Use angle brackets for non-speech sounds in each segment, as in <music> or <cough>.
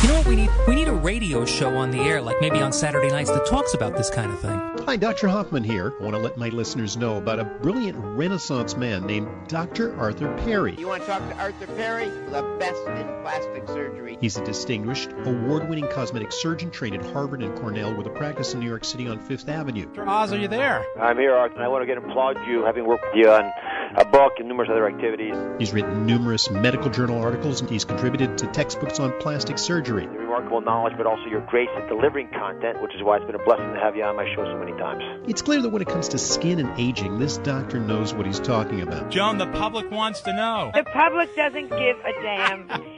You know we need? We need a radio show on the air, like maybe on Saturday nights, that talks about this kind of thing. Hi, Dr. Hoffman here. I want to let my listeners know about a brilliant Renaissance man named Dr. Arthur Perry. You want to talk to Arthur Perry? The best in plastic surgery. He's a distinguished, award winning cosmetic surgeon trained at Harvard and Cornell with a practice in New York City on Fifth Avenue. Dr. Oz, are you there? I'm here, Arthur, and I want to get applaud you having worked with you on a book and numerous other activities. He's written numerous medical journal articles and he's contributed to textbooks on plastic surgery. Your remarkable knowledge, but also your grace at delivering content, which is why it's been a blessing to have you on my show so many times. It's clear that when it comes to skin and aging, this doctor knows what he's talking about. Joan, the public wants to know. The public doesn't give a damn. <laughs>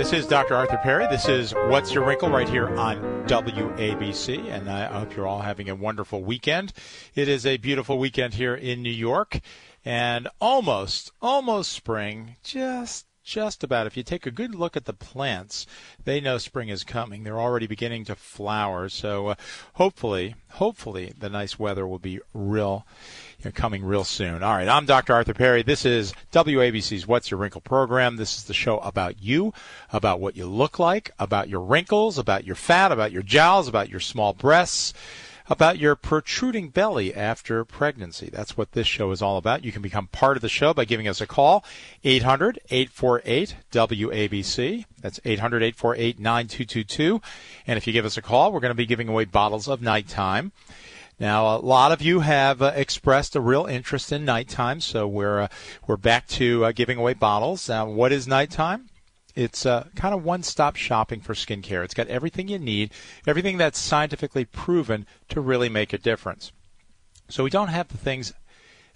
This is Dr. Arthur Perry. This is What's Your Wrinkle right here on WABC. And I hope you're all having a wonderful weekend. It is a beautiful weekend here in New York and almost, almost spring. Just just about. If you take a good look at the plants, they know spring is coming. They're already beginning to flower. So uh, hopefully, hopefully, the nice weather will be real, you know, coming real soon. All right, I'm Dr. Arthur Perry. This is WABC's What's Your Wrinkle program. This is the show about you, about what you look like, about your wrinkles, about your fat, about your jowls, about your small breasts about your protruding belly after pregnancy. That's what this show is all about. You can become part of the show by giving us a call, 800 848 WABC. That's 800 848 9222. And if you give us a call, we're going to be giving away bottles of nighttime. Now, a lot of you have uh, expressed a real interest in nighttime, so we're uh, we're back to uh, giving away bottles. What is nighttime? It's uh, kind of one stop shopping for skincare. It's got everything you need, everything that's scientifically proven to really make a difference. So we don't have the things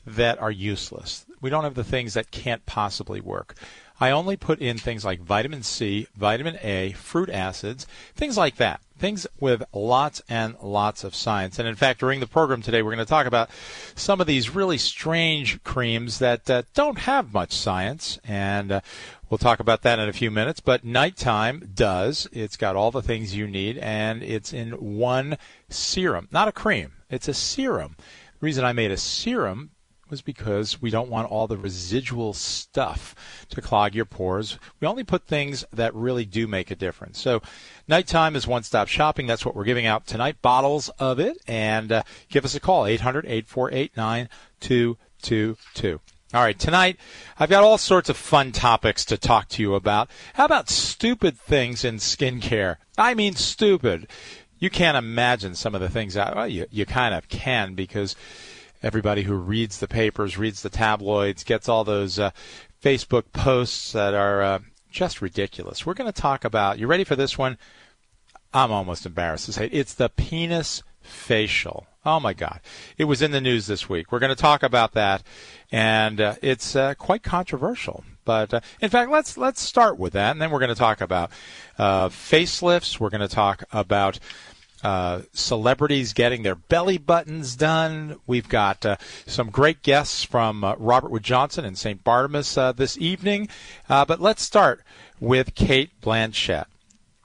that are useless. We don't have the things that can't possibly work. I only put in things like vitamin C, vitamin A, fruit acids, things like that. Things with lots and lots of science. And in fact, during the program today, we're going to talk about some of these really strange creams that uh, don't have much science. And uh, we'll talk about that in a few minutes. But nighttime does. It's got all the things you need, and it's in one serum, not a cream. It's a serum. The reason I made a serum was because we don't want all the residual stuff to clog your pores. We only put things that really do make a difference. So, nighttime is one stop shopping. That's what we're giving out tonight. Bottles of it. And uh, give us a call 800 848 9222. All right, tonight I've got all sorts of fun topics to talk to you about. How about stupid things in skincare? I mean, stupid. You can't imagine some of the things. that well, you you kind of can because everybody who reads the papers, reads the tabloids, gets all those uh, Facebook posts that are uh, just ridiculous. We're going to talk about. You ready for this one? I'm almost embarrassed to say it. It's the penis facial. Oh my God. It was in the news this week. We're going to talk about that, and uh, it's uh, quite controversial. But uh, in fact, let's let's start with that, and then we're going to talk about uh, facelifts. We're going to talk about uh, celebrities getting their belly buttons done. We've got uh, some great guests from uh, Robert Wood Johnson and St. Barnabas uh, this evening. Uh, but let's start with Cate Blanchett.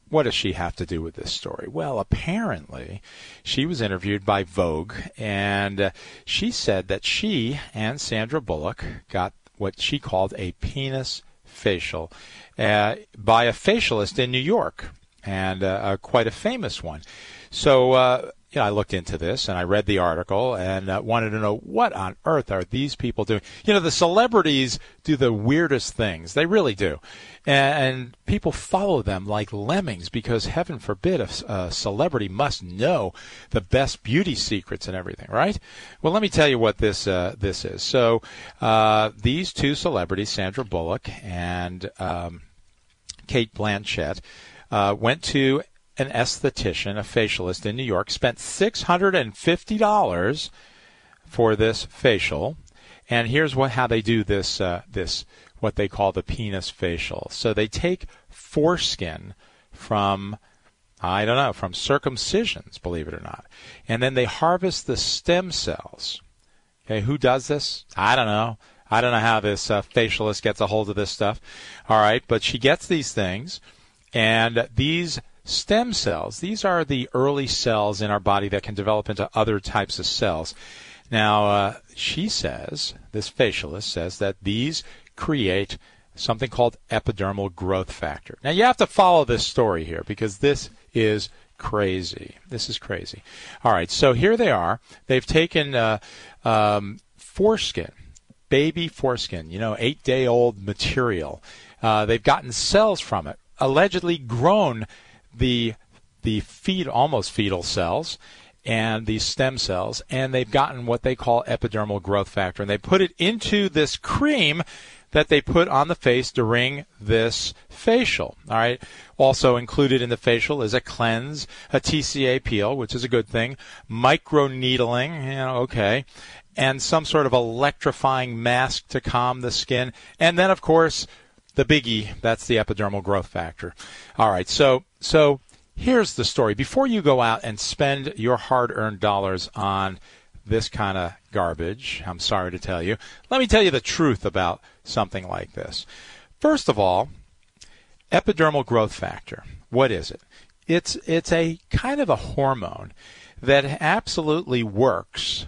What does she have to do with this story? Well, apparently, she was interviewed by Vogue, and uh, she said that she and Sandra Bullock got what she called a penis facial by a facialist in New York, and quite a famous one. So, uh, you know, I looked into this and I read the article and uh, wanted to know what on earth are these people doing? You know, the celebrities do the weirdest things. They really do. And, and people follow them like lemmings because heaven forbid a, a, celebrity must know the best beauty secrets and everything, right? Well, let me tell you what this, uh, this is. So, uh, these two celebrities, Sandra Bullock and, um, Cate Blanchett, uh, went to an esthetician, a facialist in New York, spent $650 for this facial. And here's what how they do this uh, this what they call the penis facial. So they take foreskin from I don't know, from circumcisions, believe it or not. And then they harvest the stem cells. Okay, who does this? I don't know. I don't know how this uh, facialist gets a hold of this stuff. All right, but she gets these things, and these stem cells, these are the early cells in our body that can develop into other types of cells. Now, uh, she says, this facialist says that these create something called epidermal growth factor. Now, you have to follow this story here because this is crazy. This is crazy. All right, so here they are. They've taken uh, um, foreskin, baby foreskin, you know, eight day old material. Uh, they've gotten cells from it, allegedly grown the the feed almost fetal cells and these stem cells, and they've gotten what they call epidermal growth factor, and they put it into this cream that they put on the face during this facial. All right. Also included in the facial is a cleanse, a TCA peel, which is a good thing, microneedling, you know, okay, and some sort of electrifying mask to calm the skin, and then of course the biggie, that's the epidermal growth factor. All right. So so here's the story. Before you go out and spend your hard-earned dollars on this kind of garbage, I'm sorry to tell you, let me tell you the truth about something like this. First of all, epidermal growth factor. What is it? It's it's a kind of a hormone that absolutely works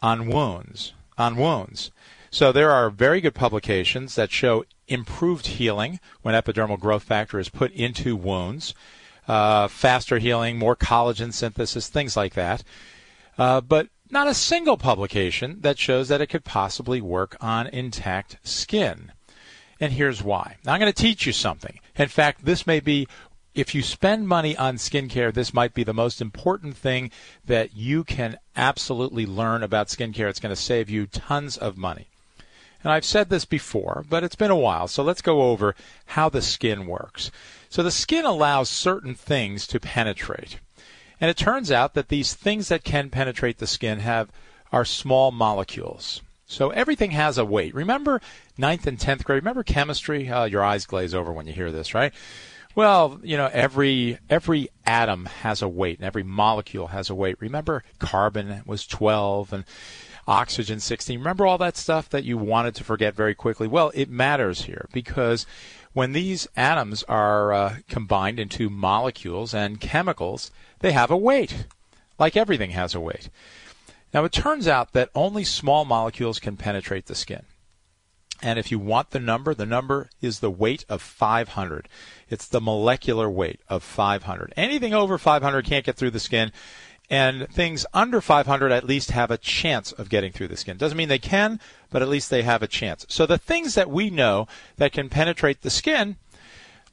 on wounds, on wounds. So there are very good publications that show improved healing when epidermal growth factor is put into wounds, uh, faster healing, more collagen synthesis, things like that. Uh, but not a single publication that shows that it could possibly work on intact skin. And here's why. Now, I'm going to teach you something. In fact, this may be, if you spend money on skincare, this might be the most important thing that you can absolutely learn about skincare. It's going to save you tons of money. And I've said this before, but it's been a while, so let's go over how the skin works. So the skin allows certain things to penetrate. And it turns out that these things that can penetrate the skin have are small molecules. So everything has a weight. Remember ninth and tenth grade? Remember chemistry? Uh, your eyes glaze over when you hear this, right? Well, you know, every every atom has a weight, and every molecule has a weight. Remember, carbon was 12, and oxygen 16. Remember all that stuff that you wanted to forget very quickly? Well, it matters here because when these atoms are uh, combined into molecules and chemicals, they have a weight, like everything has a weight. Now, it turns out that only small molecules can penetrate the skin. And if you want the number, the number is the weight of 500. It's the molecular weight of 500. Anything over 500 can't get through the skin, and things under 500 at least have a chance of getting through the skin. Doesn't mean they can, but at least they have a chance. So the things that we know that can penetrate the skin,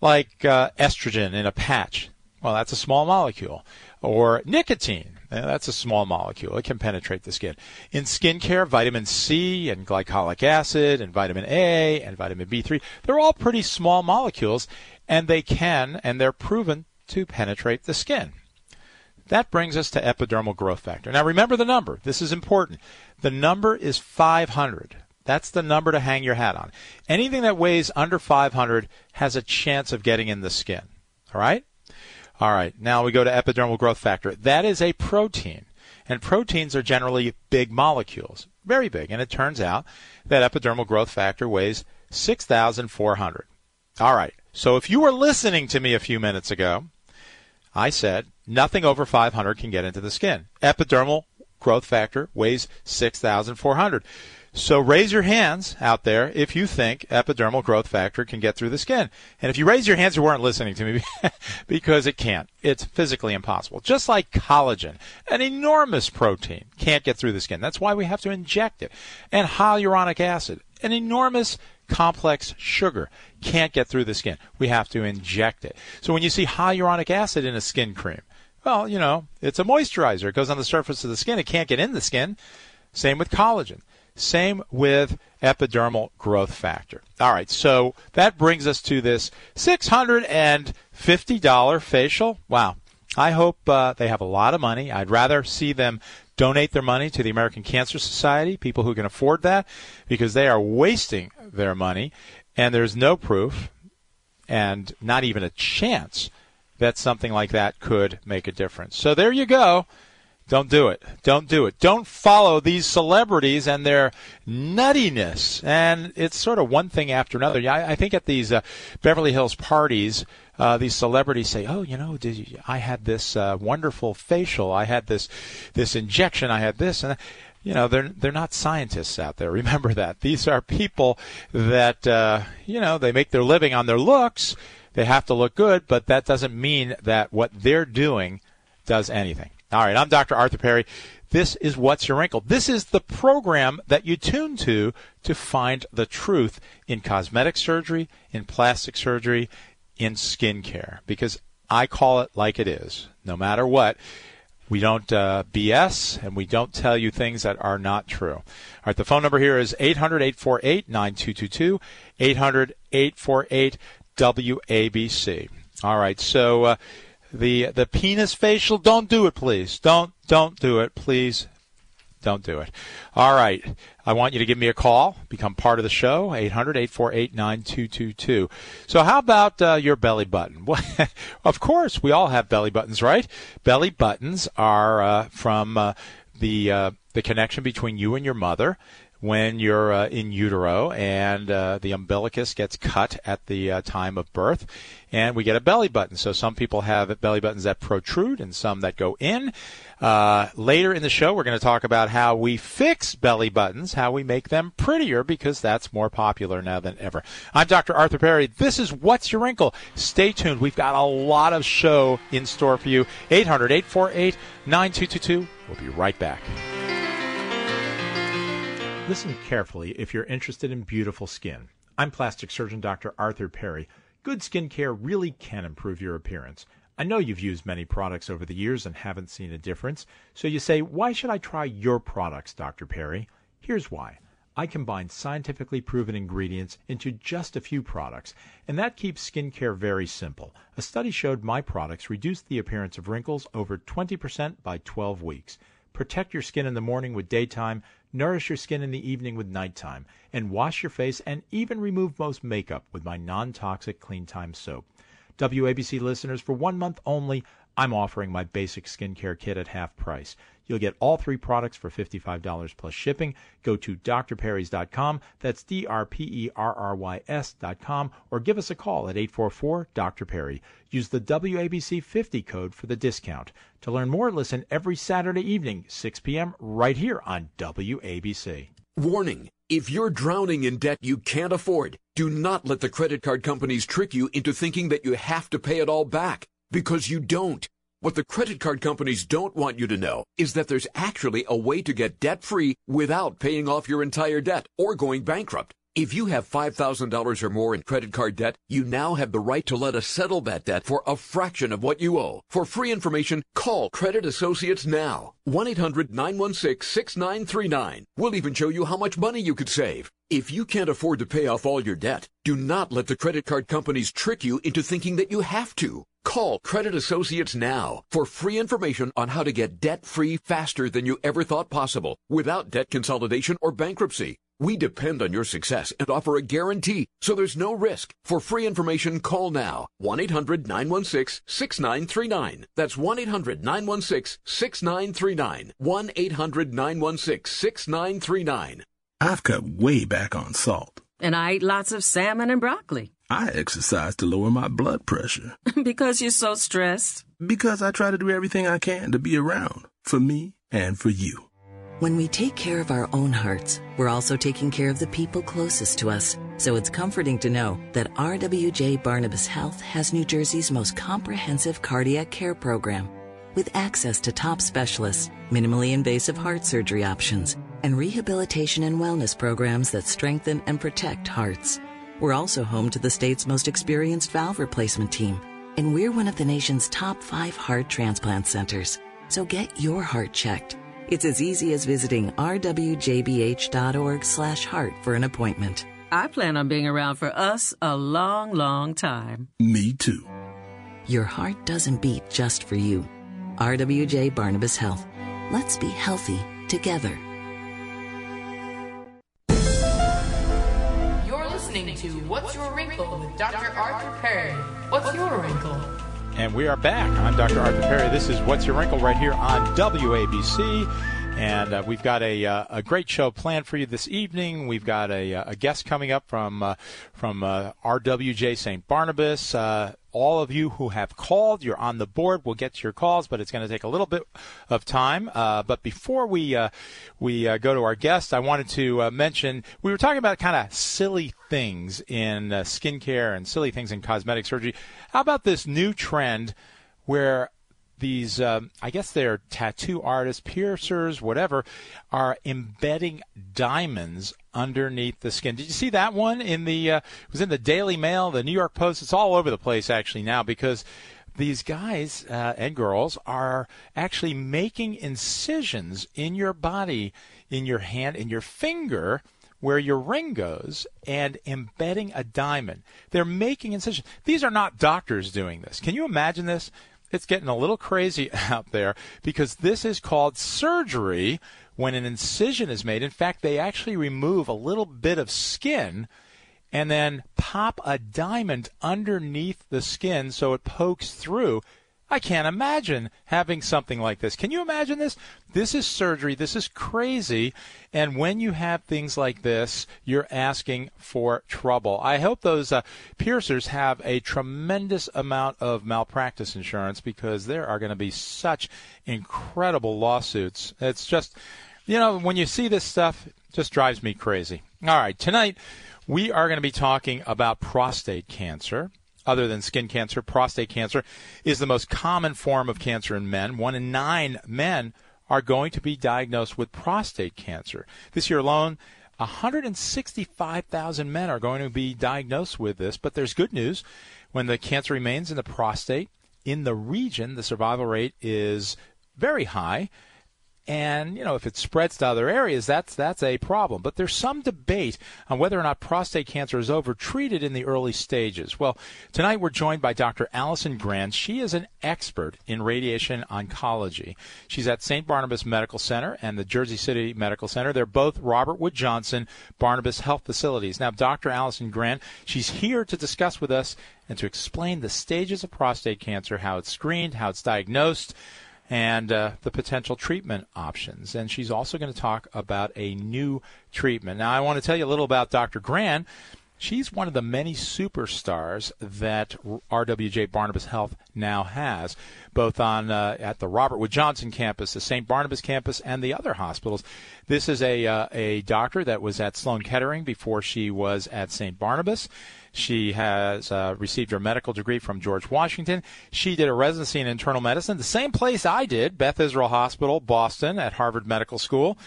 like uh, estrogen in a patch, well, that's a small molecule. Or nicotine. That's a small molecule. It can penetrate the skin. In skincare, vitamin C and glycolic acid and vitamin A and vitamin B3, they're all pretty small molecules and they can and they're proven to penetrate the skin. That brings us to epidermal growth factor. Now remember the number. This is important. The number is 500. That's the number to hang your hat on. Anything that weighs under 500 has a chance of getting in the skin. All right? All right, now we go to epidermal growth factor. That is a protein. And proteins are generally big molecules, very big. And it turns out that epidermal growth factor weighs 6,400. All right, so if you were listening to me a few minutes ago, I said nothing over 500 can get into the skin. Epidermal growth factor weighs 6,400. So raise your hands out there if you think epidermal growth factor can get through the skin. And if you raise your hands, you weren't listening to me <laughs> because it can't. It's physically impossible. Just like collagen, an enormous protein, can't get through the skin. That's why we have to inject it. And hyaluronic acid, an enormous complex sugar, can't get through the skin. We have to inject it. So when you see hyaluronic acid in a skin cream, well, you know, it's a moisturizer. It goes on the surface of the skin. It can't get in the skin. Same with collagen. Same with epidermal growth factor. All right, so that brings us to this $650 facial. Wow. I hope uh, they have a lot of money. I'd rather see them donate their money to the American Cancer Society, people who can afford that, because they are wasting their money, and there's no proof and not even a chance that something like that could make a difference. So there you go. Don't do it. Don't do it. Don't follow these celebrities and their nuttiness. And it's sort of one thing after another. I, I think at these uh, Beverly Hills parties, uh, these celebrities say, "Oh, you know, you, I had this uh, wonderful facial. I had this this injection. I had this." And you know, they're they're not scientists out there. <laughs> Remember that. These are people that uh, you know they make their living on their looks. They have to look good, but that doesn't mean that what they're doing does anything. All right, I'm Dr. Arthur Perry. This is What's Your Wrinkle. This is the program that you tune to to find the truth in cosmetic surgery, in plastic surgery, in skincare. Because I call it like it is. No matter what, we don't uh, BS and we don't tell you things that are not true. All right, the phone number here is 800 848 9222, 800 848 WABC. All right, so. Uh, the the penis facial. Don't do it, please. Don't don't do it, please. Don't do it. All right. I want you to give me a call, become part of the show, 800-848-9222. So how about uh, your belly button? <laughs> Well, of course, we all have belly buttons, right? Belly buttons are uh, from uh, the uh, the connection between you and your mother when you're uh, in utero and uh, the umbilicus gets cut at the uh, time of birth and we get a belly button. So some people have belly buttons that protrude and some that go in. Uh, later in the show we're going to talk about how we fix belly buttons how we make them prettier because that's more popular now than ever. I'm dr arthur perry. This is what's your wrinkle? Stay tuned. We've got a lot of show in store for you. 800-848-9222 we'll be right back Listen carefully if you're interested in beautiful skin. I'm plastic surgeon Dr. Arthur Perry. Good skin care really can improve your appearance. I know you've used many products over the years and haven't seen a difference, so you say, Why should I try your products, Dr. Perry? Here's why. I combine scientifically proven ingredients into just a few products, and that keeps skincare very simple. A study showed my products reduced the appearance of wrinkles over 20% by 12 weeks. Protect your skin in the morning with daytime, nourish your skin in the evening with nighttime, and wash your face and even remove most makeup with my non toxic Clean Time soap. WABC listeners, for one month only, I'm offering my basic skincare kit at half price. You'll get all three products for $55 plus shipping. Go to drperrys.com. That's D R P E R R Y S.com or give us a call at 844 Dr. Perry. Use the WABC 50 code for the discount. To learn more, listen every Saturday evening, 6 p.m., right here on WABC. Warning. If you're drowning in debt you can't afford, do not let the credit card companies trick you into thinking that you have to pay it all back. Because you don't. What the credit card companies don't want you to know is that there's actually a way to get debt free without paying off your entire debt or going bankrupt. If you have $5,000 or more in credit card debt, you now have the right to let us settle that debt for a fraction of what you owe. For free information, call Credit Associates now. 1-800-916-6939. We'll even show you how much money you could save. If you can't afford to pay off all your debt, do not let the credit card companies trick you into thinking that you have to. Call Credit Associates now for free information on how to get debt free faster than you ever thought possible without debt consolidation or bankruptcy. We depend on your success and offer a guarantee, so there's no risk. For free information, call now 1 800 916 6939. That's 1 800 916 6939. 1 800 916 6939. I've cut way back on salt. And I eat lots of salmon and broccoli. I exercise to lower my blood pressure. <laughs> because you're so stressed. Because I try to do everything I can to be around for me and for you. When we take care of our own hearts, we're also taking care of the people closest to us. So it's comforting to know that RWJ Barnabas Health has New Jersey's most comprehensive cardiac care program with access to top specialists, minimally invasive heart surgery options, and rehabilitation and wellness programs that strengthen and protect hearts. We're also home to the state's most experienced valve replacement team, and we're one of the nation's top five heart transplant centers. So get your heart checked. It's as easy as visiting rwjbh.org slash heart for an appointment. I plan on being around for us a long, long time. Me too. Your heart doesn't beat just for you. RWJ Barnabas Health. Let's be healthy together. You're listening to What's Your Wrinkle with Dr. Arthur Perry. What's your wrinkle? And we are back. I'm Dr. Arthur Perry. This is What's Your Wrinkle right here on WABC. And uh, we've got a, uh, a great show planned for you this evening. We've got a, uh, a guest coming up from uh, from uh, RWJ St. Barnabas. Uh, all of you who have called, you're on the board. We'll get to your calls, but it's going to take a little bit of time. Uh, but before we uh, we uh, go to our guest, I wanted to mention we were talking about kind of silly things in skincare and silly things in cosmetic surgery. How about this new trend where these, um, I guess they're tattoo artists, piercers, whatever, are embedding diamonds underneath the skin. Did you see that one in the? Uh, it was in the Daily Mail, the New York Post. It's all over the place actually now because these guys uh, and girls are actually making incisions in your body, in your hand, in your finger where your ring goes and embedding a diamond. They're making incisions. These are not doctors doing this. Can you imagine this? It's getting a little crazy <laughs> out there because this is called surgery when an incision is made. In fact, they actually remove a little bit of skin and then pop a diamond underneath the skin so it pokes through I can't imagine having something like this. Can you imagine this? This is surgery. This is crazy. And when you have things like this, you're asking for trouble. I hope those uh, piercers have a tremendous amount of malpractice insurance because there are going to be such incredible lawsuits. It's just, you know, when you see this stuff, just drives me crazy. All right, tonight we are going to be talking about prostate cancer other than skin cancer, prostate cancer is the most common form of cancer in men. One in nine men are going to be diagnosed with prostate cancer. This year alone, 165,000 men are going to be diagnosed with this, but there's good news. When the cancer remains in the prostate, in the region, the survival rate is very high. And you know, if it spreads to other areas, that's that's a problem. But there's some debate on whether or not prostate cancer is overtreated in the early stages. Well, tonight we're joined by Dr. Allison Grant. She is an expert in radiation oncology. She's at St. Barnabas Medical Center and the Jersey City Medical Center. They're both Robert Wood Johnson Barnabas Health Facilities. Now, Dr. Allison Grant, she's here to discuss with us and to explain the stages of prostate cancer, how it's screened, how it's diagnosed and uh, the potential treatment options. And she's also going to talk about a new treatment. Now, I want to tell you a little about Dr. Gran. She's one of the many superstars that RWJ Barnabas Health now has, both on uh, at the Robert Wood Johnson campus, the St. Barnabas campus, and the other hospitals. This is a uh, a doctor that was at Sloan Kettering before she was at St. Barnabas. She has uh, received her medical degree from George Washington. She did a residency in internal medicine, the same place I did, Beth Israel Hospital, Boston, at Harvard Medical School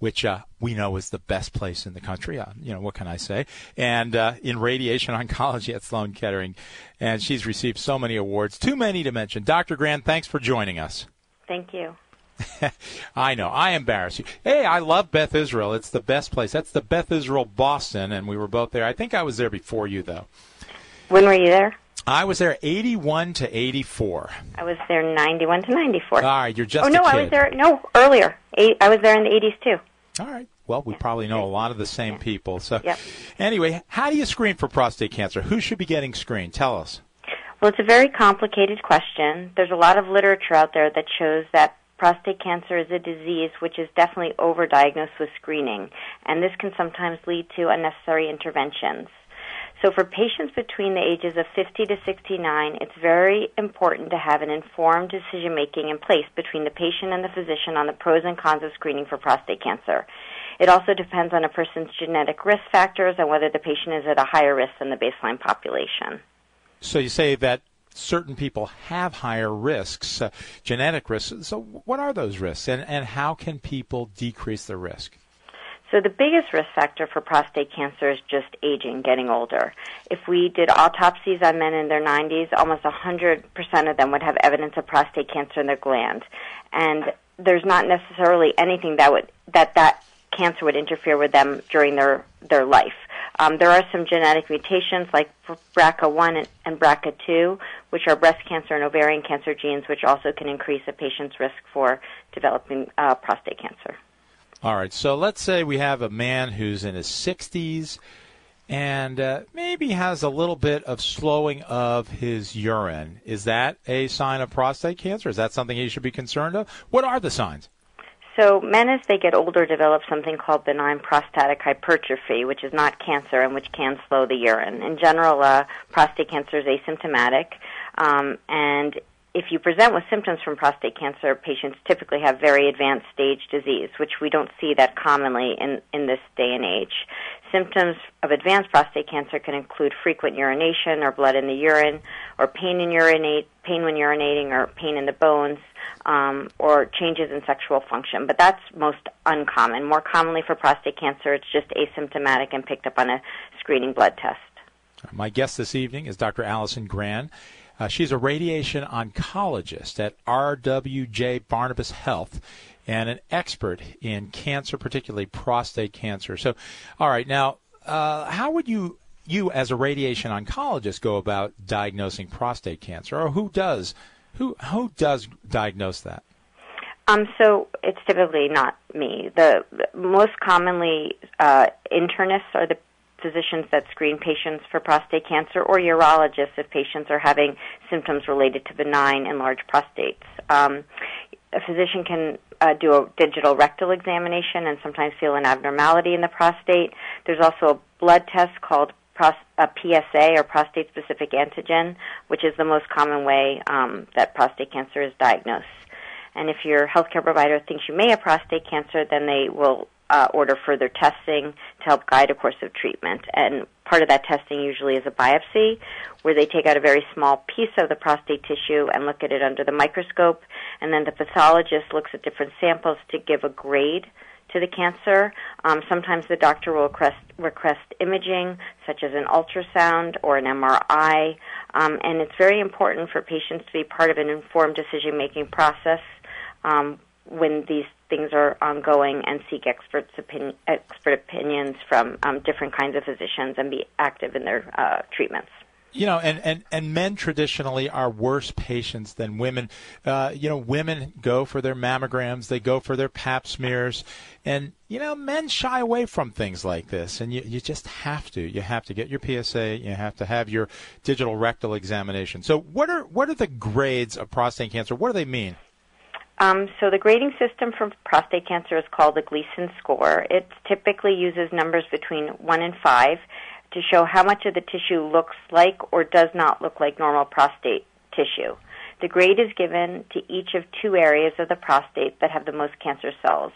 which uh, we know is the best place in the country. Uh, you know, what can I say? And uh, in radiation <laughs> oncology at Sloan Kettering. And she's received so many awards, too many to mention. Dr. Grant, thanks for joining us. Thank you. <laughs> I know. I embarrass you. Hey, I love Beth Israel. It's the best place. That's the Beth Israel Boston, and we were both there. I think I was there before you, though. When were you there? I was there 81 to 84. I was there 91 to 94. All right, you're just Oh, no, I was there, no, earlier. Eight, I was there in the 80s, too. All right. Well, we probably know a lot of the same people. So, yep. anyway, how do you screen for prostate cancer? Who should be getting screened? Tell us. Well, it's a very complicated question. There's a lot of literature out there that shows that prostate cancer is a disease which is definitely overdiagnosed with screening, and this can sometimes lead to unnecessary interventions. So for patients between the ages of 50 to 69, it's very important to have an informed decision making in place between the patient and the physician on the pros and cons of screening for prostate cancer. It also depends on a person's genetic risk factors and whether the patient is at a higher risk than the baseline population. So you say that certain people have higher risks, uh, genetic risks. So what are those risks and, and how can people decrease the risk? So the biggest risk factor for prostate cancer is just aging, getting older. If we did autopsies on men in their 90s, almost 100% of them would have evidence of prostate cancer in their gland. And there's not necessarily anything that would that that cancer would interfere with them during their their life. Um, there are some genetic mutations like BRCA1 and BRCA2, which are breast cancer and ovarian cancer genes, which also can increase a patient's risk for developing uh, prostate cancer. All right. So let's say we have a man who's in his 60s and uh, maybe has a little bit of slowing of his urine. Is that a sign of prostate cancer? Is that something he should be concerned of? What are the signs? So men, as they get older, develop something called benign prostatic hypertrophy, which is not cancer and which can slow the urine. In general, uh, prostate cancer is asymptomatic, um, and if you present with symptoms from prostate cancer, patients typically have very advanced stage disease, which we don't see that commonly in, in this day and age. Symptoms of advanced prostate cancer can include frequent urination or blood in the urine, or pain in urinate, pain when urinating, or pain in the bones, um, or changes in sexual function. But that's most uncommon. More commonly for prostate cancer, it's just asymptomatic and picked up on a screening blood test. My guest this evening is Dr. Allison Gran. Uh, she's a radiation oncologist at RWJ Barnabas Health and an expert in cancer, particularly prostate cancer. So, all right, now, uh, how would you, you as a radiation oncologist, go about diagnosing prostate cancer, or who does, who who does diagnose that? Um, so it's typically not me. The most commonly uh, internists are the physicians that screen patients for prostate cancer or urologists if patients are having symptoms related to benign enlarged prostates. Um, a physician can uh, do a digital rectal examination and sometimes feel an abnormality in the prostate. There's also a blood test called pros- a PSA or prostate specific antigen, which is the most common way um, that prostate cancer is diagnosed. And if your healthcare provider thinks you may have prostate cancer, then they will uh, order further testing to help guide a course of treatment. And part of that testing usually is a biopsy, where they take out a very small piece of the prostate tissue and look at it under the microscope. And then the pathologist looks at different samples to give a grade to the cancer. Um, sometimes the doctor will request, request imaging, such as an ultrasound or an MRI. Um, and it's very important for patients to be part of an informed decision making process um, when these things are ongoing and seek experts opinion, expert opinions from um, different kinds of physicians and be active in their uh, treatments. You know, and, and, and men traditionally are worse patients than women. Uh, you know, women go for their mammograms, they go for their pap smears, and, you know, men shy away from things like this. And you, you just have to. You have to get your PSA, you have to have your digital rectal examination. So, what are, what are the grades of prostate cancer? What do they mean? Um, so the grading system for prostate cancer is called the Gleason score. It typically uses numbers between 1 and 5 to show how much of the tissue looks like or does not look like normal prostate tissue. The grade is given to each of two areas of the prostate that have the most cancer cells.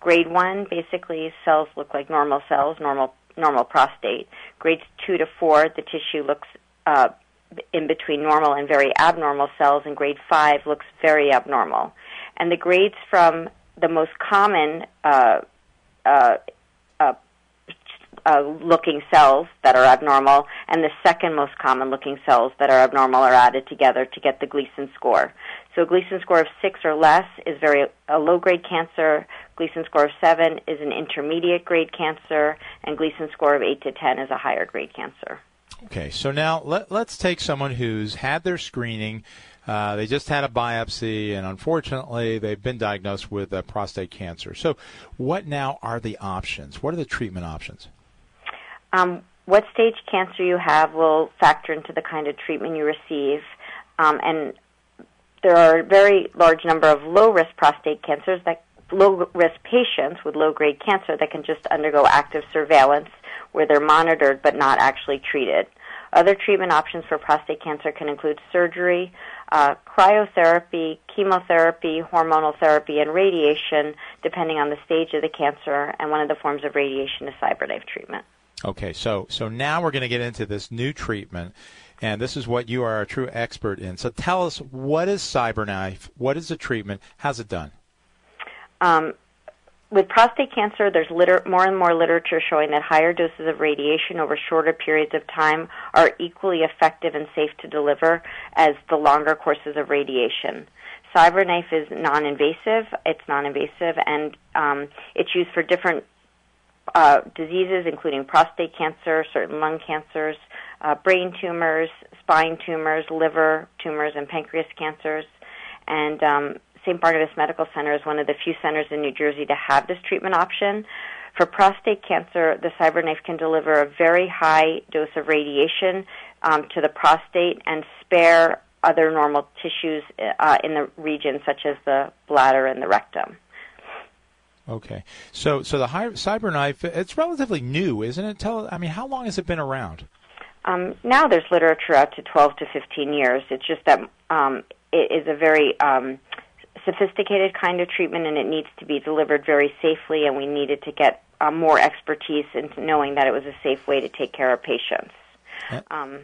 Grade 1 basically cells look like normal cells, normal normal prostate. Grades 2 to 4 the tissue looks uh, in between normal and very abnormal cells and grade 5 looks very abnormal and the grades from the most common uh, uh, uh, uh, looking cells that are abnormal and the second most common looking cells that are abnormal are added together to get the Gleason score. So a Gleason score of six or less is very a low grade cancer. Gleason score of seven is an intermediate grade cancer, and Gleason score of eight to ten is a higher grade cancer. Okay, so now let, let's take someone who's had their screening uh, they just had a biopsy, and unfortunately, they've been diagnosed with uh, prostate cancer. So, what now are the options? What are the treatment options? Um, what stage cancer you have will factor into the kind of treatment you receive, um, and there are a very large number of low risk prostate cancers that low risk patients with low grade cancer that can just undergo active surveillance where they're monitored but not actually treated. Other treatment options for prostate cancer can include surgery, uh, cryotherapy, chemotherapy, hormonal therapy, and radiation, depending on the stage of the cancer. And one of the forms of radiation is CyberKnife treatment. Okay, so so now we're going to get into this new treatment, and this is what you are a true expert in. So tell us what is CyberKnife? What is the treatment? How's it done? Um, with prostate cancer, there's liter- more and more literature showing that higher doses of radiation over shorter periods of time are equally effective and safe to deliver as the longer courses of radiation. CyberKnife is non-invasive. It's non-invasive, and um, it's used for different uh, diseases, including prostate cancer, certain lung cancers, uh, brain tumors, spine tumors, liver tumors, and pancreas cancers. And um, St. Barnabas Medical Center is one of the few centers in New Jersey to have this treatment option. For prostate cancer, the CyberKnife can deliver a very high dose of radiation um, to the prostate and spare other normal tissues uh, in the region, such as the bladder and the rectum. Okay, so so the CyberKnife it's relatively new, isn't it? Tell I mean, how long has it been around? Um, now there's literature out to 12 to 15 years. It's just that um, it is a very um, sophisticated kind of treatment, and it needs to be delivered very safely. And we needed to get uh, more expertise into knowing that it was a safe way to take care of patients. Um,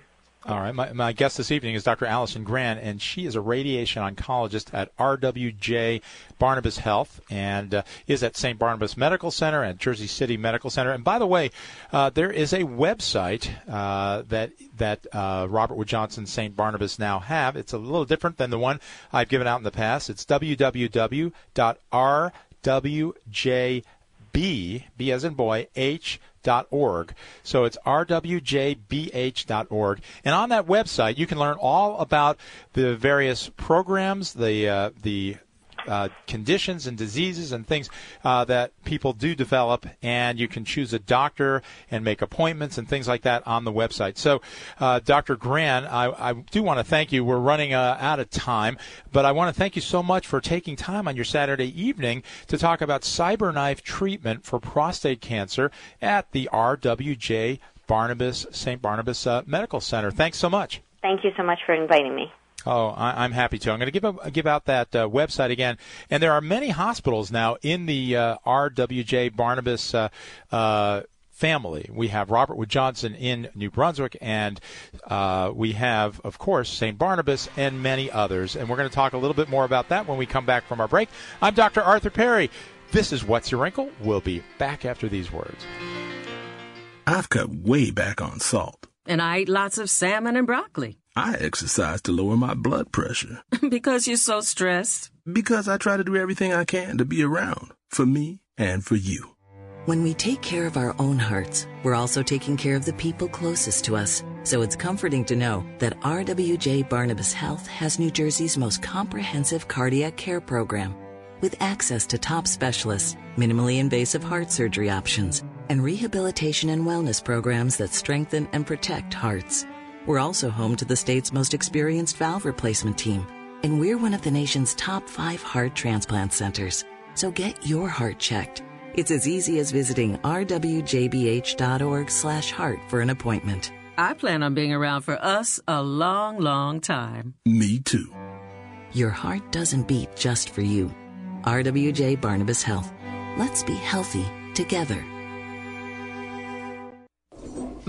all right. My, my guest this evening is Dr. Allison Grant, and she is a radiation oncologist at RWJ Barnabas Health and uh, is at St. Barnabas Medical Center and Jersey City Medical Center. And by the way, uh, there is a website uh, that that uh, Robert Wood Johnson St. Barnabas now have. It's a little different than the one I've given out in the past. It's www.rwjb, B b as in boy, H dot org. So it's rwjbh.org. And on that website, you can learn all about the various programs, the uh, the uh, conditions and diseases and things uh, that people do develop, and you can choose a doctor and make appointments and things like that on the website. So, uh, Dr. Gran, I, I, do want to thank you. We're running uh, out of time, but I want to thank you so much for taking time on your Saturday evening to talk about CyberKnife treatment for prostate cancer at the RWJ Barnabas St. Barnabas uh, Medical Center. Thanks so much. Thank you so much for inviting me. Oh, I, am happy to. I'm going to give a, give out that uh, website again. And there are many hospitals now in the uh, RWJ Barnabas uh, uh, family. We have Robert Wood Johnson in New Brunswick, and uh, we have, of course, St. Barnabas and many others. And we're going to talk a little bit more about that when we come back from our break. I'm Dr. Arthur Perry. This is What's Your Wrinkle. We'll be back after these words. I've cut way back on salt. And I eat lots of salmon and broccoli. I exercise to lower my blood pressure. <laughs> because you're so stressed. Because I try to do everything I can to be around for me and for you. When we take care of our own hearts, we're also taking care of the people closest to us. So it's comforting to know that RWJ Barnabas Health has New Jersey's most comprehensive cardiac care program with access to top specialists, minimally invasive heart surgery options, and rehabilitation and wellness programs that strengthen and protect hearts. We're also home to the state's most experienced valve replacement team, and we're one of the nation's top five heart transplant centers. So get your heart checked. It's as easy as visiting rwjbh.org slash heart for an appointment. I plan on being around for us a long, long time. Me too. Your heart doesn't beat just for you. RWJ Barnabas Health. Let's be healthy together.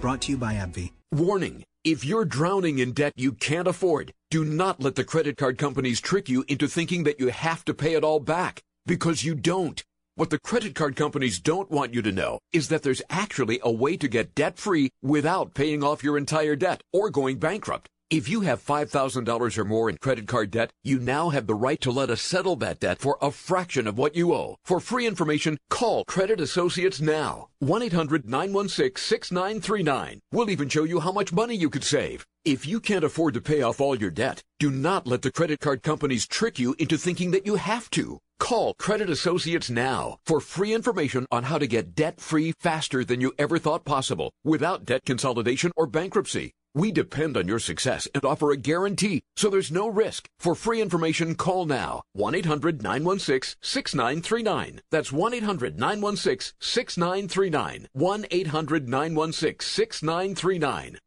Brought to you by AbbVie. Warning. If you're drowning in debt you can't afford, do not let the credit card companies trick you into thinking that you have to pay it all back, because you don't. What the credit card companies don't want you to know is that there's actually a way to get debt free without paying off your entire debt or going bankrupt. If you have $5,000 or more in credit card debt, you now have the right to let us settle that debt for a fraction of what you owe. For free information, call Credit Associates now. 1-800-916-6939. We'll even show you how much money you could save. If you can't afford to pay off all your debt, do not let the credit card companies trick you into thinking that you have to. Call Credit Associates now for free information on how to get debt free faster than you ever thought possible without debt consolidation or bankruptcy. We depend on your success and offer a guarantee, so there's no risk. For free information, call now 1 800 916 6939. That's 1 800 916 6939. 1 800 916 6939.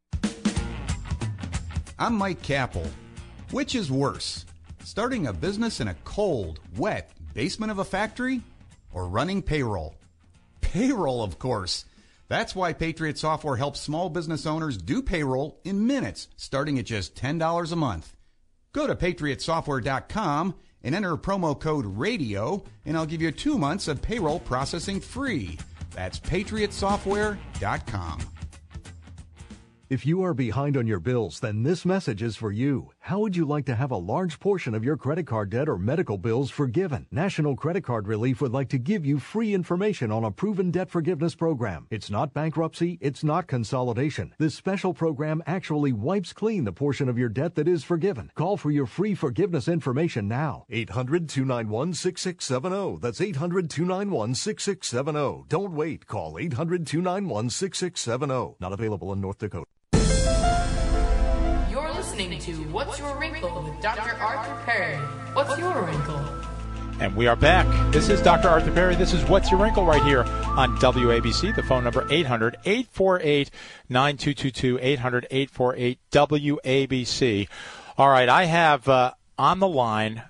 I'm Mike Kappel. Which is worse, starting a business in a cold, wet basement of a factory or running payroll? Payroll, of course. That's why Patriot Software helps small business owners do payroll in minutes, starting at just $10 a month. Go to patriotsoftware.com and enter promo code RADIO, and I'll give you two months of payroll processing free. That's patriotsoftware.com. If you are behind on your bills, then this message is for you. How would you like to have a large portion of your credit card debt or medical bills forgiven? National Credit Card Relief would like to give you free information on a proven debt forgiveness program. It's not bankruptcy, it's not consolidation. This special program actually wipes clean the portion of your debt that is forgiven. Call for your free forgiveness information now. 800 291 6670. That's 800 291 6670. Don't wait. Call 800 291 6670. Not available in North Dakota. Listening to What's Your Wrinkle with Dr. Arthur Perry. What's your wrinkle? And we are back. This is Dr. Arthur Perry. This is What's Your Wrinkle right here on WABC. The phone number 800 848 9222 800 848 WABC. All right, I have uh, on the line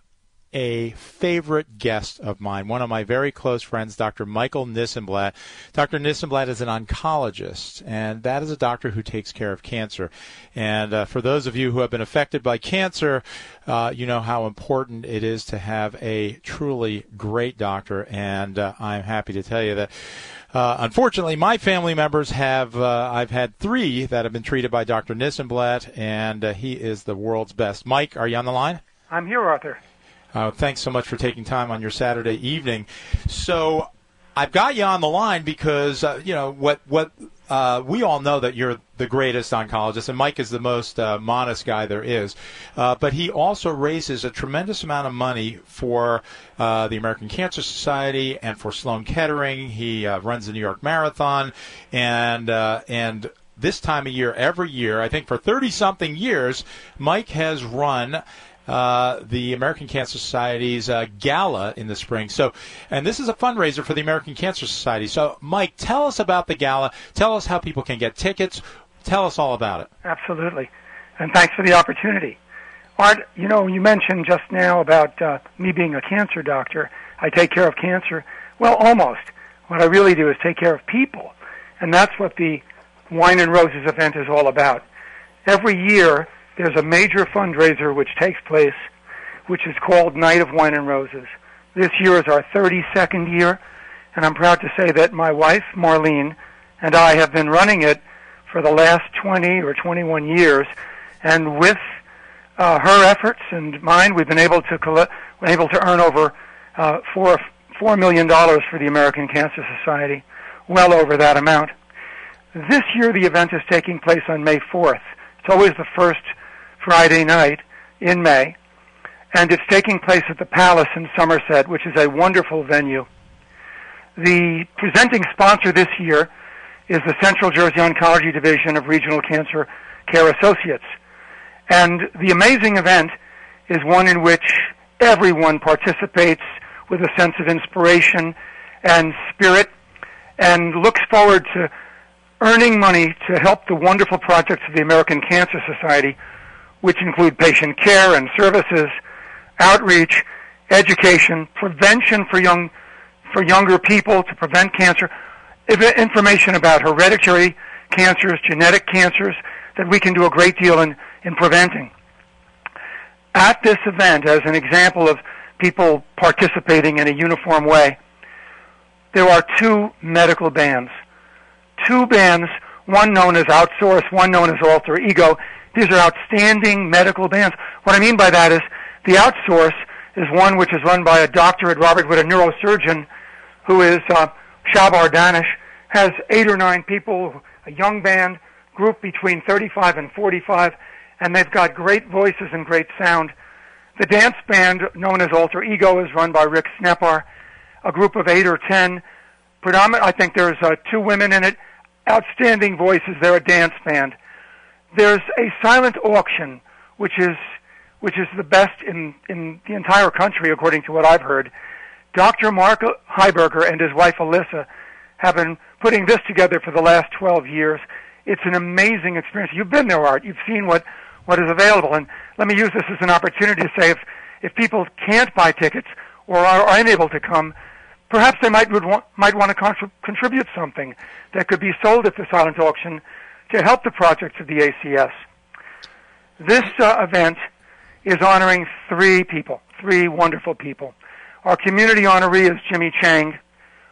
a favorite guest of mine, one of my very close friends, Dr. Michael Nissenblatt. Dr. Nissenblatt is an oncologist, and that is a doctor who takes care of cancer. And uh, for those of you who have been affected by cancer, uh, you know how important it is to have a truly great doctor. And uh, I'm happy to tell you that. Uh, unfortunately, my family members have. Uh, I've had three that have been treated by Dr. Nissenblatt, and uh, he is the world's best. Mike, are you on the line? I'm here, Arthur. Uh, thanks so much for taking time on your Saturday evening. So I've got you on the line because uh, you know what what uh, we all know that you're the greatest oncologist, and Mike is the most uh, modest guy there is. Uh, but he also raises a tremendous amount of money for uh, the American Cancer Society and for Sloan Kettering. He uh, runs the New York Marathon, and and this time of year, every year, I think for 30 something years, Mike has run uh, the American Cancer Society's uh, gala in the spring. So, and this is a fundraiser for the American Cancer Society. So, Mike, tell us about the gala. Tell us how people can get tickets. Tell us all about it. Absolutely, and thanks for the opportunity. Art, you know, you mentioned just now about uh, me being a cancer doctor. I take care of cancer. Well, almost. What I really do is take care of people, and that's what the Wine and Roses event is all about. Every year, there's a major fundraiser which takes place, which is called Night of Wine and Roses. This year is our 32nd year, and I'm proud to say that my wife, Marlene, and I have been running it for the last 20 or 21 years, and with uh, her efforts and mine, we've been able to collect, able to earn over uh, four four million dollars for the American Cancer Society, well over that amount. This year, the event is taking place on May 4th. It's always the first Friday night in May, and it's taking place at the Palace in Somerset, which is a wonderful venue. The presenting sponsor this year is the Central Jersey Oncology Division of Regional Cancer Care Associates. And the amazing event is one in which everyone participates with a sense of inspiration and spirit and looks forward to earning money to help the wonderful projects of the American Cancer Society which include patient care and services, outreach, education, prevention for young for younger people to prevent cancer, information about hereditary cancers, genetic cancers that we can do a great deal in, in preventing. At this event, as an example of people participating in a uniform way, there are two medical bands. Two bands, one known as Outsource, one known as Alter Ego, these are outstanding medical bands. What I mean by that is the outsource is one which is run by a doctor at Robert Wood, a neurosurgeon who is uh, Shabbar Danish, has eight or nine people, a young band, group between 35 and 45, and they've got great voices and great sound. The dance band, known as Alter Ego, is run by Rick Snepar, a group of eight or ten. Predominant, I think there's uh, two women in it. Outstanding voices. They're a dance band. There's a silent auction, which is which is the best in in the entire country, according to what I've heard. Dr. Mark Heiberger and his wife Alyssa have been putting this together for the last 12 years. It's an amazing experience. You've been there, Art. You've seen what what is available, and let me use this as an opportunity to say if if people can't buy tickets or are unable to come, perhaps they might would want, might want to contrib- contribute something that could be sold at the silent auction to help the projects of the ACS. This uh, event is honoring three people, three wonderful people. Our community honoree is Jimmy Chang.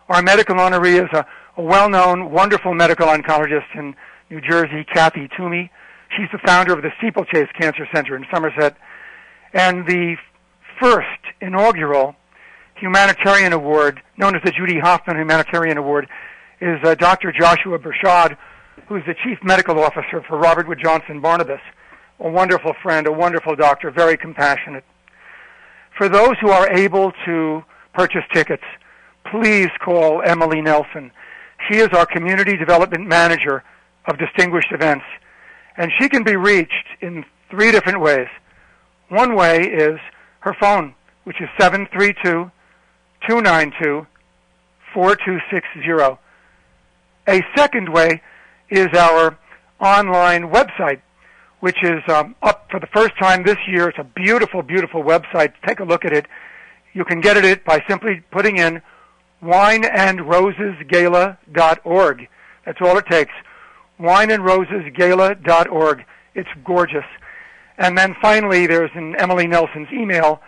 Our medical honoree is a, a well-known, wonderful medical oncologist in New Jersey, Kathy Toomey. She's the founder of the Steeplechase Cancer Center in Somerset. And the first inaugural humanitarian award, known as the Judy Hoffman Humanitarian Award, is uh, Dr. Joshua Bershad, who's the chief medical officer for Robert Wood Johnson Barnabas a wonderful friend, a wonderful doctor, very compassionate. For those who are able to purchase tickets, please call Emily Nelson. She is our community development manager of distinguished events, and she can be reached in three different ways. One way is her phone, which is 732 292 4260. A second way is our online website, which is um, up for the first time this year. It's a beautiful, beautiful website. Take a look at it. You can get at it by simply putting in wineandrosesgala.org. That's all it takes. Wineandrosesgala.org. It's gorgeous. And then finally, there's an Emily Nelson's email,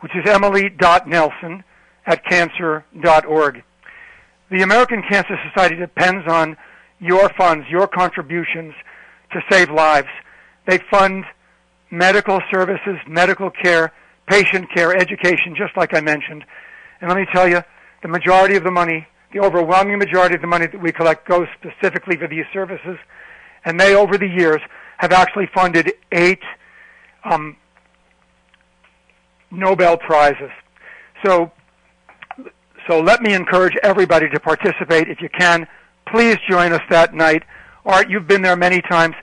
which is emily.nelson at cancer.org. The American Cancer Society depends on your funds, your contributions to save lives. They fund medical services, medical care, patient care, education, just like I mentioned. And let me tell you, the majority of the money, the overwhelming majority of the money that we collect goes specifically for these services. And they, over the years, have actually funded eight um, Nobel Prizes. So, so let me encourage everybody to participate if you can. Please join us that night. Art, you've been there many times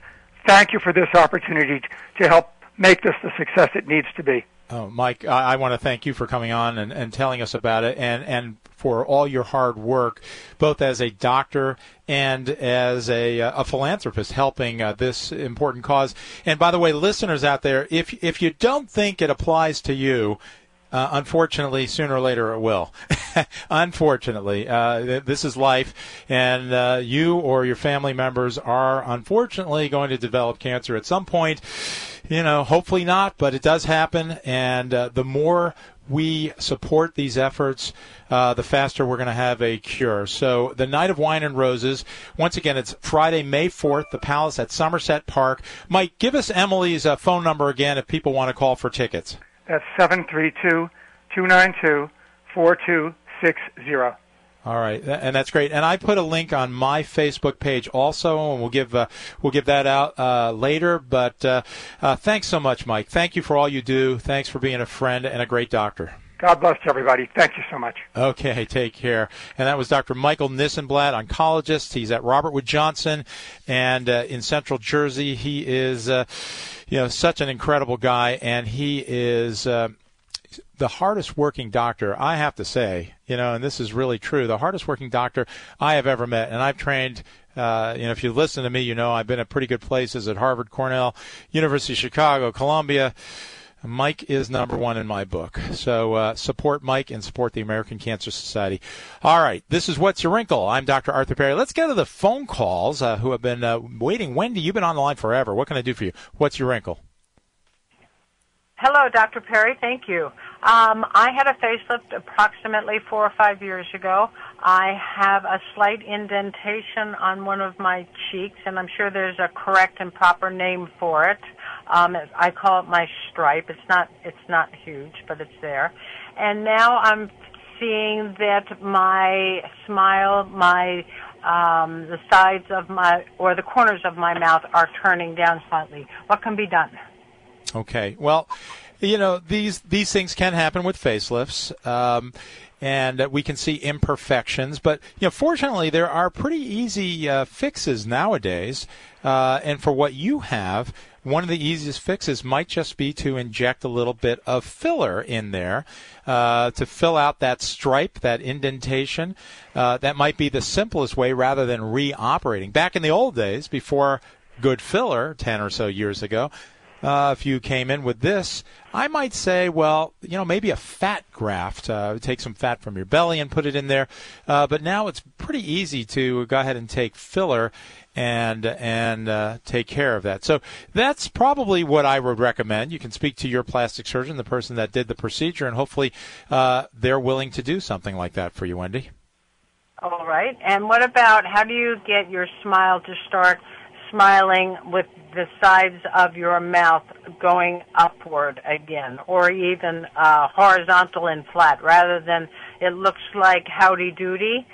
thank you for this opportunity to help make this the success it needs to be. Oh, Mike, I, I want to thank you for coming on and, and telling us about it and, and for all your hard work, both as a doctor and as a, uh, a philanthropist helping uh, this important cause. And by the way, listeners out there, if, if you don't think it applies to you, uh, unfortunately, sooner or later it will. <laughs> unfortunately, uh, th- this is life, and uh, you or your family members are unfortunately going to develop cancer at some point. You know, hopefully not, but it does happen, and uh, the more we support these efforts, uh, the faster we're going to have a cure. So, the Night of Wine and Roses, once again, it's Friday, May 4th, the Palace at Somerset Park. Mike, give us Emily's uh, phone number again if people want to call for tickets. That's 732 292 4260. All right, and that's great. And I put a link on my Facebook page also, and we'll give uh, we'll give that out uh, later. But uh, uh, thanks so much, Mike. Thank you for all you do. Thanks for being a friend and a great doctor. God bless everybody. Thank you so much. Okay, take care. And that was Dr. Michael Nissenblatt, oncologist. He's at Robert Wood Johnson, and uh, in Central Jersey, he is, uh, you know, such an incredible guy, and he is uh, the hardest working doctor, I have to say, you know, and this is really true, the hardest working doctor I have ever met. And I've trained, uh, you know, if you listen to me, you know, I've been at pretty good places at Harvard, Cornell, University of Chicago, Columbia. Mike is number one in my book. So uh, support Mike and support the American Cancer Society. All right, this is What's Your Wrinkle. I'm Dr. Arthur Perry. Let's get to the phone calls uh, who have been uh, waiting. Wendy, you've been on the line forever. What can I do for you? What's your wrinkle? Hello, Dr. Perry. Thank you. Um, I had a facelift approximately four or five years ago. I have a slight indentation on one of my cheeks, and I'm sure there's a correct and proper name for it. Um, I call it my stripe. It's not it's not huge, but it's there. And now I'm seeing that my smile, my um, the sides of my or the corners of my mouth are turning down slightly. What can be done? Okay. Well, you know these these things can happen with facelifts. Um, and we can see imperfections. But you know, fortunately, there are pretty easy uh, fixes nowadays. Uh, and for what you have, one of the easiest fixes might just be to inject a little bit of filler in there uh, to fill out that stripe, that indentation. Uh, that might be the simplest way rather than reoperating. Back in the old days, before good filler, 10 or so years ago, uh, if you came in with this, I might say, well, you know, maybe a fat graft. Uh, take some fat from your belly and put it in there. Uh, but now it's pretty easy to go ahead and take filler and and uh, take care of that. So that's probably what I would recommend. You can speak to your plastic surgeon, the person that did the procedure, and hopefully uh, they're willing to do something like that for you, Wendy. All right. And what about how do you get your smile to start smiling with the sides of your mouth going upward again, or even uh, horizontal and flat, rather than it looks like howdy doody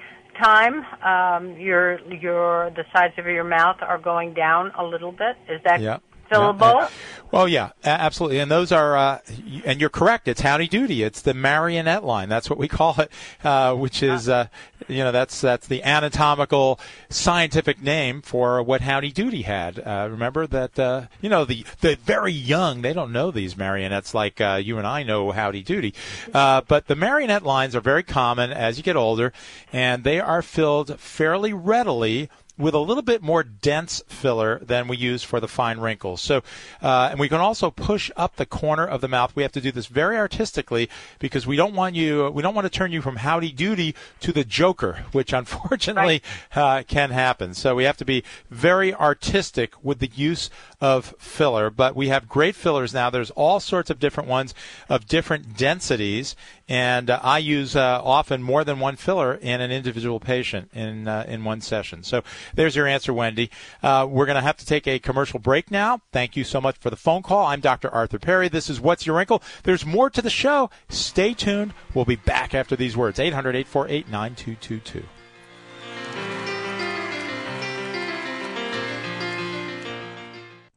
time. Um, your your the sides of your mouth are going down a little bit. Is that yeah. Fillable? Yeah. Well, yeah, absolutely. And those are, uh, and you're correct. It's howdy doody. It's the marionette line. That's what we <laughs> call it, uh, which is, uh, you know, that's that's the anatomical scientific name for what howdy doody had. Uh, remember that, uh, you know, the the very young they don't know these marionettes like uh, you and I know howdy doody, but the marionette lines are very common as you get older, and they are filled fairly readily with a little bit more dense filler than we use for the fine wrinkles. So, uh, and we can also push up the corner of the mouth. We have to do this very artistically because we don't want you, we don't want to turn you from howdy doody to the Joker, which <laughs> unfortunately uh, can happen. So we have to be very artistic with the use of filler. But we have great fillers now. There's all sorts of different ones of different densities and uh, I use uh, often more than one filler in an individual patient in uh, in one session. So there's your answer, Wendy. Uh, we're going to have to take a commercial break now. Thank you so much for the phone call. I'm Dr. Arthur Perry. This is What's Your Wrinkle. There's more to the show. Stay tuned. We'll be back after these words. 800 848 9222.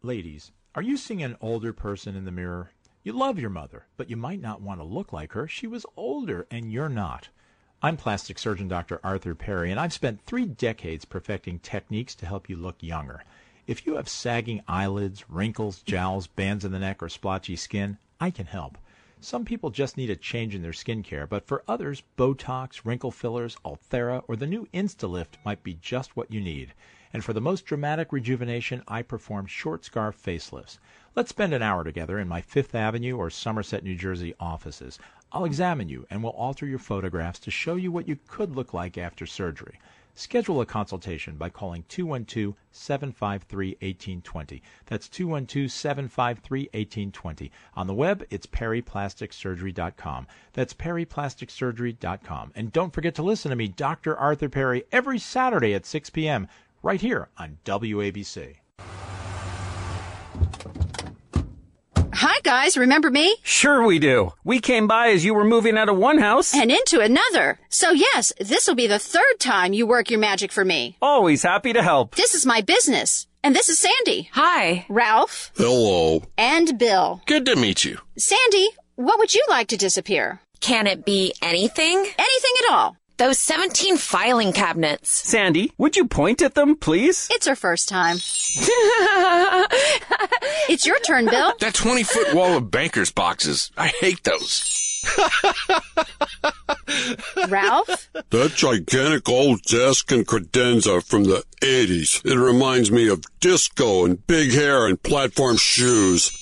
Ladies, are you seeing an older person in the mirror? You love your mother, but you might not want to look like her. She was older, and you're not. I'm plastic surgeon Dr. Arthur Perry, and I've spent three decades perfecting techniques to help you look younger. If you have sagging eyelids, wrinkles, jowls, bands in the neck, or splotchy skin, I can help. Some people just need a change in their skincare, but for others, Botox, wrinkle fillers, Ulthera, or the new Instalift might be just what you need. And for the most dramatic rejuvenation, I perform short scar facelifts. Let's spend an hour together in my Fifth Avenue or Somerset, New Jersey offices. I'll examine you and will alter your photographs to show you what you could look like after surgery. Schedule a consultation by calling 212 753 1820. That's 212 753 1820. On the web, it's perryplasticsurgery.com. That's perryplasticsurgery.com. And don't forget to listen to me, Dr. Arthur Perry, every Saturday at 6 p.m. right here on WABC. Hi, guys. Remember me? Sure, we do. We came by as you were moving out of one house and into another. So, yes, this will be the third time you work your magic for me. Always happy to help. This is my business. And this is Sandy. Hi. Ralph. Hello. And Bill. Good to meet you. Sandy, what would you like to disappear? Can it be anything? Anything at all. Those 17 filing cabinets. Sandy, would you point at them, please? It's her first time. <laughs> it's your turn, Bill. That 20 foot wall of banker's boxes. I hate those. <laughs> Ralph? That gigantic old desk and credenza from the 80s. It reminds me of disco and big hair and platform shoes.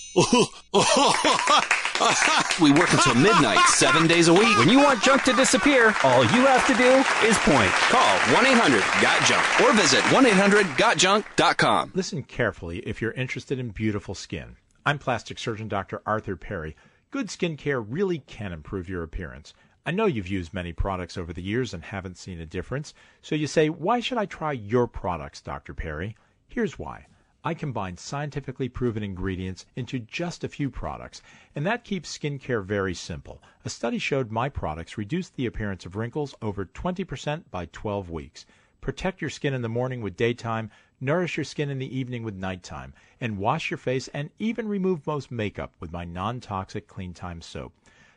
We work until midnight, seven days a week. When you want junk to disappear, all you have to do is point. Call 1 800 GOT JUNK or visit 1 800 GOTJUNK.com. Listen carefully if you're interested in beautiful skin. I'm plastic surgeon Dr. Arthur Perry. Good skincare really can improve your appearance. I know you've used many products over the years and haven't seen a difference. So you say, why should I try your products, Dr. Perry? Here's why. I combine scientifically proven ingredients into just a few products, and that keeps skincare very simple. A study showed my products reduced the appearance of wrinkles over 20% by 12 weeks. Protect your skin in the morning with daytime, nourish your skin in the evening with nighttime, and wash your face and even remove most makeup with my non toxic Clean Time soap.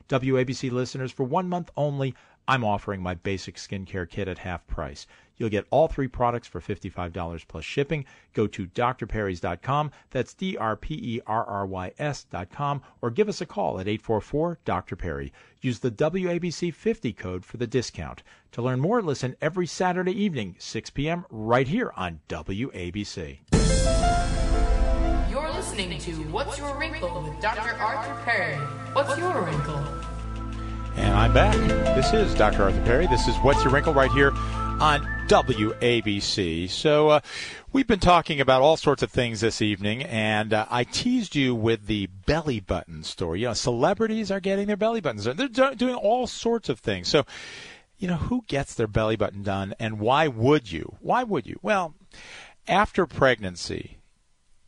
WABC listeners, for one month only, I'm offering my basic skincare kit at half price. You'll get all three products for $55 plus shipping. Go to drperrys.com. That's D R P E R R Y S.com. Or give us a call at 844 Dr. Perry. Use the WABC 50 code for the discount. To learn more, listen every Saturday evening, 6 p.m., right here on WABC. You're listening to What's Your Wrinkle with Dr. Arthur Perry. What's your wrinkle? And I'm back. This is Dr. Arthur Perry. This is What's Your Wrinkle right here on WABC. So, uh, we've been talking about all sorts of things this evening, and uh, I teased you with the belly button story. You know, celebrities are getting their belly buttons done. They're do- doing all sorts of things. So, you know, who gets their belly button done, and why would you? Why would you? Well, after pregnancy,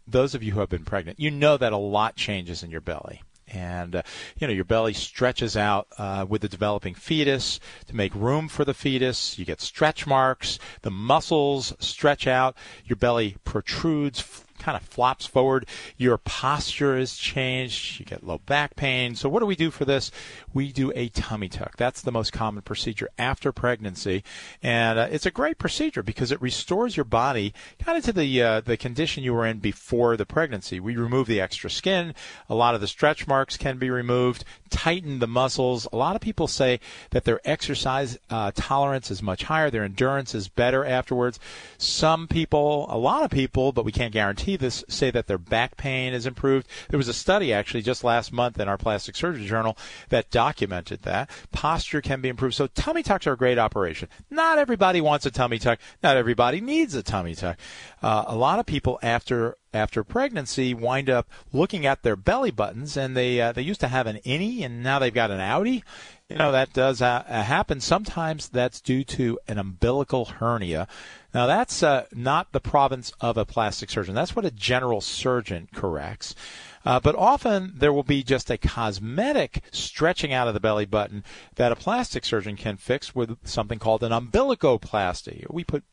those of you who have been pregnant, you know that a lot changes in your belly and uh, you know your belly stretches out uh, with the developing fetus to make room for the fetus. You get stretch marks. The muscles stretch out. Your belly protrudes kind of flops forward. Your posture is changed. You get low back pain. So what do we do for this? We do a tummy tuck. That's the most common procedure after pregnancy, and uh, it's a great procedure because it restores your body kind of to the uh, the condition you were in before the pregnancy. We remove the extra skin. A lot of the stretch marks can be removed. Tighten the muscles. A lot of people say that their exercise uh, tolerance is much higher. Their endurance is better afterwards. Some people, a lot of people, but we can't guarantee this, say that their back pain is improved. There was a study actually just last month in our plastic surgery journal that documented that. Posture can be improved. So tummy tucks are a great operation. Not everybody wants a tummy tuck. Not everybody needs a tummy tuck. Uh, a lot of people after after pregnancy wind up looking at their belly buttons and they uh, they used to have an innie and now they've got an outie you know that does uh, happen. Sometimes that's due to an umbilical hernia. Now that's uh, not the province of a plastic surgeon. That's what a general surgeon corrects. Uh, but often there will be just a cosmetic stretching out of the belly button that a plastic surgeon can fix with something called an umbilicoplasty. We put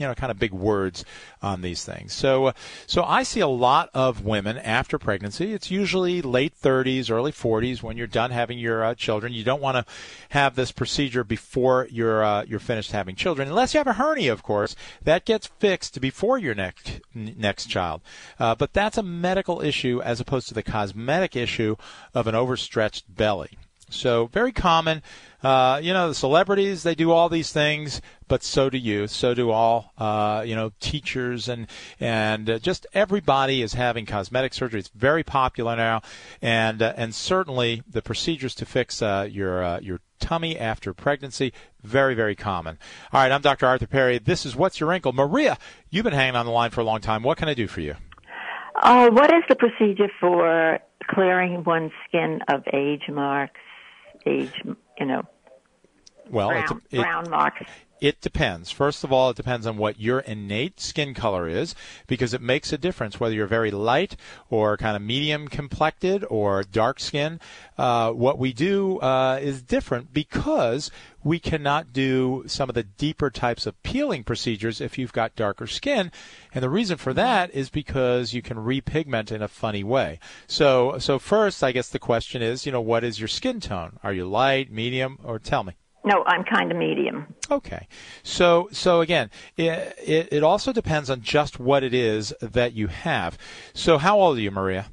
you know, kind of big words on these things. So, uh, so I see a lot of women after pregnancy. It's usually late 30s, early 40s when you're done having your uh, children. You don't want to have this procedure before you're uh, you're finished having children, unless you have a hernia, of course. That gets fixed before your next next child. Uh, but that's a medical issue as opposed to the cosmetic issue of an overstretched belly. So very common. Uh, you know, the celebrities they do all these things, but so do you. So do all. Uh, you know, teachers and and uh, just everybody is having cosmetic surgery. It's very popular now, and uh, and certainly the procedures to fix uh, your uh, your tummy after pregnancy very very common. All right, I'm Dr. Arthur Perry. This is what's your wrinkle, Maria. You've been hanging on the line for a long time. What can I do for you? Uh, what is the procedure for clearing one's skin of age marks? Age, you know, well, brown, it, it, brown marks. It depends. First of all, it depends on what your innate skin color is because it makes a difference whether you're very light or kind of medium complected or dark skin. Uh, what we do uh, is different because we cannot do some of the deeper types of peeling procedures if you've got darker skin. And the reason for that is because you can repigment in a funny way. So, so first, I guess the question is, you know, what is your skin tone? Are you light, medium, or tell me? No, I'm kind of medium. Okay. So so again, it, it, it also depends on just what it is that you have. So how old are you, Maria?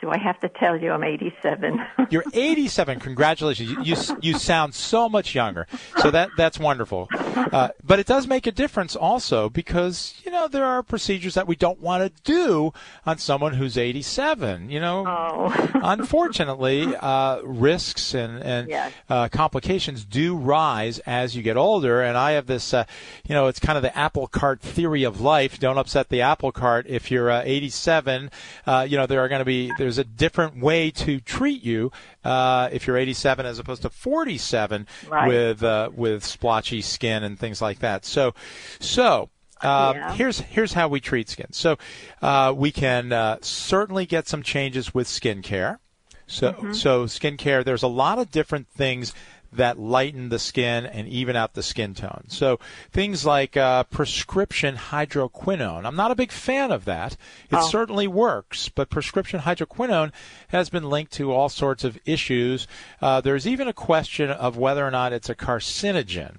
Do I have to tell you I'm 87? <laughs> You're 87. Congratulations. You, you, you sound so much younger. So that that's wonderful. Uh, but it does make a difference also because you know there are procedures that we don't want to do on someone who's 87. You know, oh. <laughs> unfortunately, uh, risks and and yes. uh, complications do rise as you get older. And I have this, uh, you know, it's kind of the apple cart theory of life. Don't upset the apple cart. If you're uh, 87, uh, you know there are going to be there's a different way to treat you uh, if you're 87 as opposed to 47 right. with uh, with splotchy skin and things like that. So, so. Uh, Yeah. Here's here's how we treat skin. So uh, we can uh, certainly get some changes with skincare. So Mhm. so skincare. There's a lot of different things that lighten the skin and even out the skin tone. So things like uh, prescription hydroquinone. I'm not a big fan of that. It Oh. certainly works, but prescription hydroquinone has been linked to all sorts of issues. Uh, there's even a question of whether or not it's a carcinogen.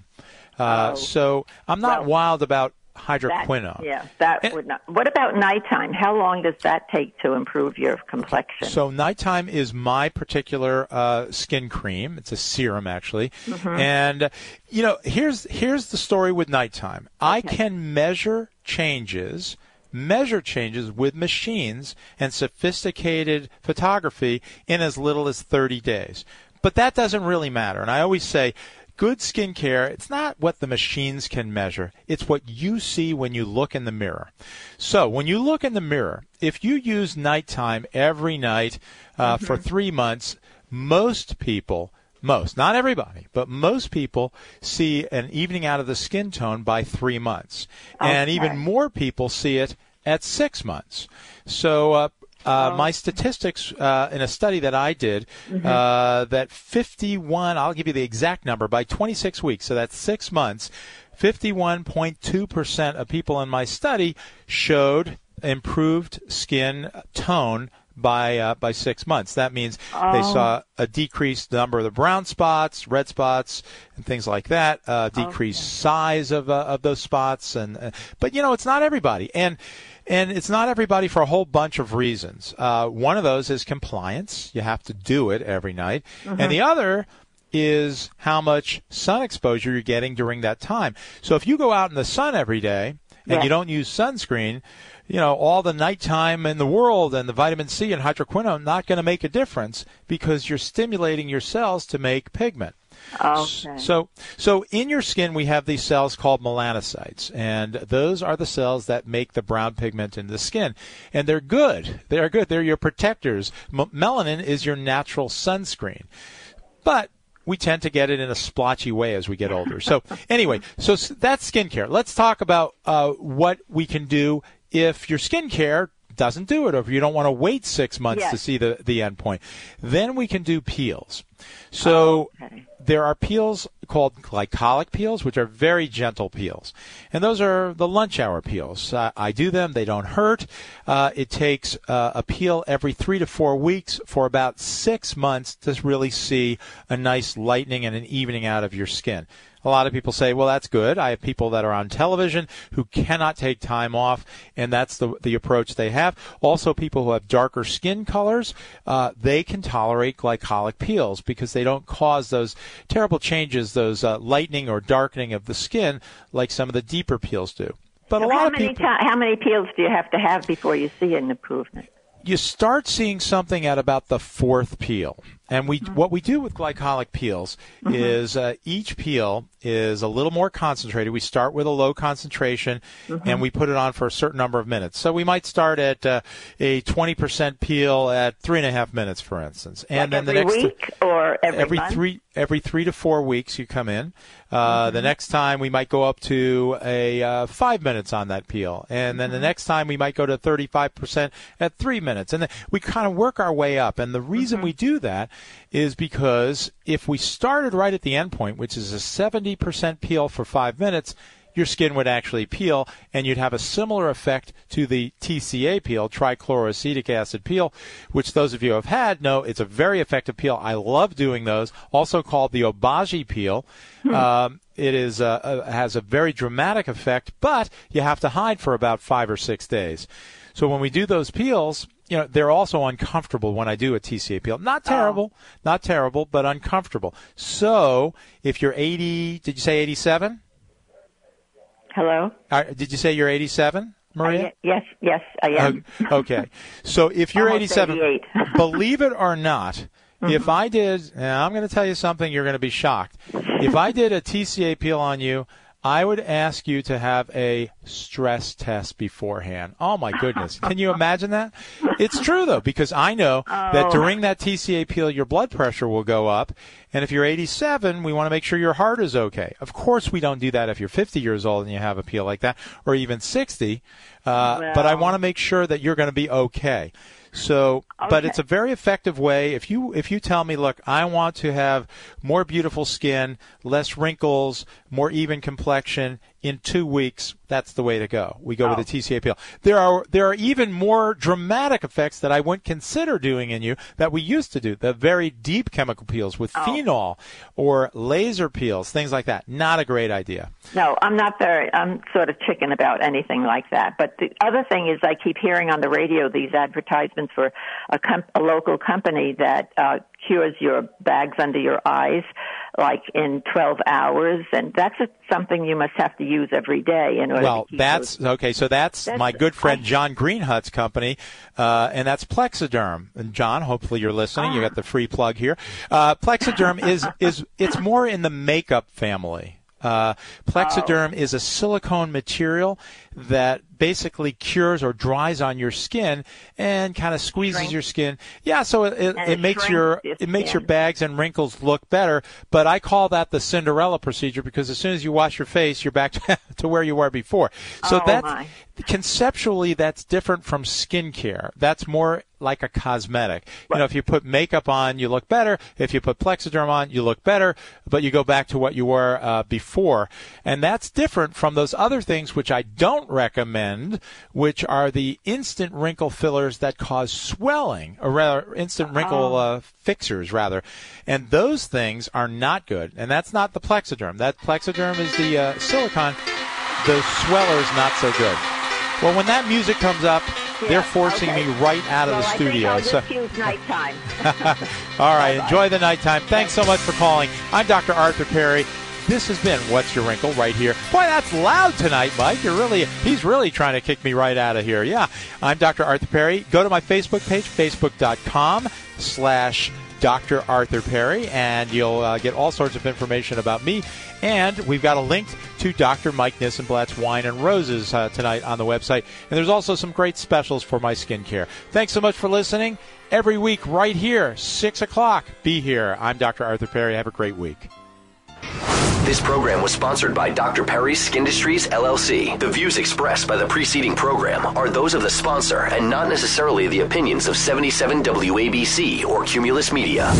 Uh, Oh. So I'm not wild about hydroquinone. That, yeah, that would not. What about nighttime? How long does that take to improve your complexion? So nighttime is my particular uh, skin cream. It's a serum actually, Mhm. and uh, you know here's here's the story with nighttime. I can measure changes. Measure changes with machines and sophisticated photography in as little as 30 days. But that doesn't really matter. And I always say, good skincare, it's not what the machines can measure. It's what you see when you look in the mirror. So when you look in the mirror, if you use nighttime every night uh, for three months, most people most, not everybody, but most people see an evening out of the skin tone by three months. And even more people see it at six months. So, uh, uh, my statistics uh, in a study that I did, Mhm. uh, that 51, I'll give you the exact number, by 26 weeks, so that's six months, 51.2% of people in my study showed improved skin tone by uh, by six months. That means they Oh. saw a decreased number of the brown spots, red spots, and things like that. Uh, decreased size of uh, of those spots, and uh, but you know it's not everybody, and and it's not everybody for a whole bunch of reasons. Uh, one of those is compliance; you have to do it every night, Mhm. and the other is how much sun exposure you're getting during that time. So if you go out in the sun every day and you don't use sunscreen, you know, all the nighttime in the world and the vitamin C and hydroquinone not going to make a difference because you're stimulating your cells to make pigment. Okay. So, so in your skin we have these cells called melanocytes, and those are the cells that make the brown pigment in the skin, and they're good. They're good. They're your protectors. M- melanin is your natural sunscreen, but we tend to get it in a splotchy way as we get older. So <laughs> anyway, so that's skincare. Let's talk about uh, what we can do if your skincare doesn't do it, or if you don't want to wait six months to see the the end point. Then we can do peels. So there are peels called glycolic peels, which are very gentle peels, and those are the lunch hour peels. Uh, I do them; they don't hurt. Uh, it takes uh, a peel every three to four weeks for about six months to really see a nice lightening and an evening out of your skin. A lot of people say, well, that's good. I have people that are on television who cannot take time off, and that's the, the approach they have. Also, people who have darker skin colors, uh, they can tolerate glycolic peels because they don't cause those terrible changes, those uh, lightening or darkening of the skin like some of the deeper peels do. But a lot how of many people. ti- how many peels do you have to have before you see an improvement? you start seeing something at about the fourth peel. And we, what we do with glycolic peels is uh, each peel is a little more concentrated. We start with a low concentration and we put it on for a certain number of minutes. So we might start at uh, a 20% peel at three and a half minutes, for instance. And Like then every the next week or every, month? three every three to four weeks you come in. Uh, The next time we might go up to a uh, five minutes on that peel, and then the next time we might go to thirty five percent at three minutes, and then we kind of work our way up. And the reason we do that is because if we started right at the end point, which is a seventy percent peel for five minutes. Your skin would actually peel, and you'd have a similar effect to the TCA peel, trichloroacetic acid peel, which those of you who have had know it's a very effective peel. I love doing those. Also called the Obagi peel. Um, it is uh, uh, has a very dramatic effect, but you have to hide for about five or six days. So when we do those peels, you know they're also uncomfortable when I do a TCA peel. Not terrible, not terrible, but uncomfortable. So if you're 80, did you say 87? Hello. Uh, did you say you're 87, Maria? Uh, yes, yes, I am. Okay. So if you're 87, <laughs> believe it or not, if I did, I'm going to tell you something, you're going to be shocked. If I did a TCA peel on you, I would ask you to have a stress test beforehand. Oh my goodness. <laughs> Can you imagine that? It's true though, because I know that Oh. during that TCA peel, your blood pressure will go up. And if you're 87, we want to make sure your heart is okay. Of course, we don't do that if you're 50 years old and you have a peel like that, or even 60. Uh, but I want to make sure that you're going to be okay. So, but it's a very effective way. If you if you tell me, look, I want to have more beautiful skin, less wrinkles, more even complexion in two weeks, that's the way to go. We go with the TCA peel. There are there are even more dramatic effects that I wouldn't consider doing in you that we used to do. The very deep chemical peels with phenol or laser peels, things like that. Not a great idea. No, I'm not very. I'm sort of chicken about anything like that. But the other thing is, I keep hearing on the radio these advertisements for a, com- a local company that uh, cures your bags under your eyes, like in 12 hours, and that's a, something you must have to use every day in order. Well, that's okay. So that's, That's- my good friend John Greenhut's company, uh, and that's Plexaderm. And John, hopefully you're listening. You got the free plug here. Uh, Plexaderm is is it's more in the makeup family. Uh, Plexaderm is a silicone material that basically cures or dries on your skin and kind of squeezes Shrinks. your skin. Yeah, so it, it, it it makes your your it makes your bags and wrinkles look better. But I call that the Cinderella procedure because as soon as you wash your face, you're back <laughs> to, to where you were before. So Oh, that's my. conceptually that's different from skincare. That's more like a cosmetic. You know, if you put makeup on, you look better. If you put Plexaderm on, you look better, but you go back to what you were uh, before. And that's different from those other things which I don't recommend, which are the instant wrinkle fillers that cause swelling, or rather instant wrinkle uh, fixers rather. And those things are not good. And that's not the Plexaderm. That Plexaderm is the uh, silicone. The sweller's not so good. Well, when that music comes up, they're forcing okay. me right out of well, the I studio. Think so, I'll use nighttime. <laughs> all right, enjoy the nighttime. Thanks so much for calling. I'm Dr. Arthur Perry. This has been What's Your Wrinkle right here. Boy, that's loud tonight, Mike. You're really, he's really trying to kick me right out of here. Yeah, I'm Dr. Arthur Perry. Go to my Facebook page, facebook.com slash Dr. Arthur Perry, and you'll uh, get all sorts of information about me. And we've got a link to Dr. Mike Nissenblatt's Wine and Roses uh, tonight on the website. And there's also some great specials for my skincare. Thanks so much for listening. Every week, right here, 6 o'clock, be here. I'm Dr. Arthur Perry. Have a great week. This program was sponsored by Dr. Perry's Skin Industries, LLC. The views expressed by the preceding program are those of the sponsor and not necessarily the opinions of 77 WABC or Cumulus Media.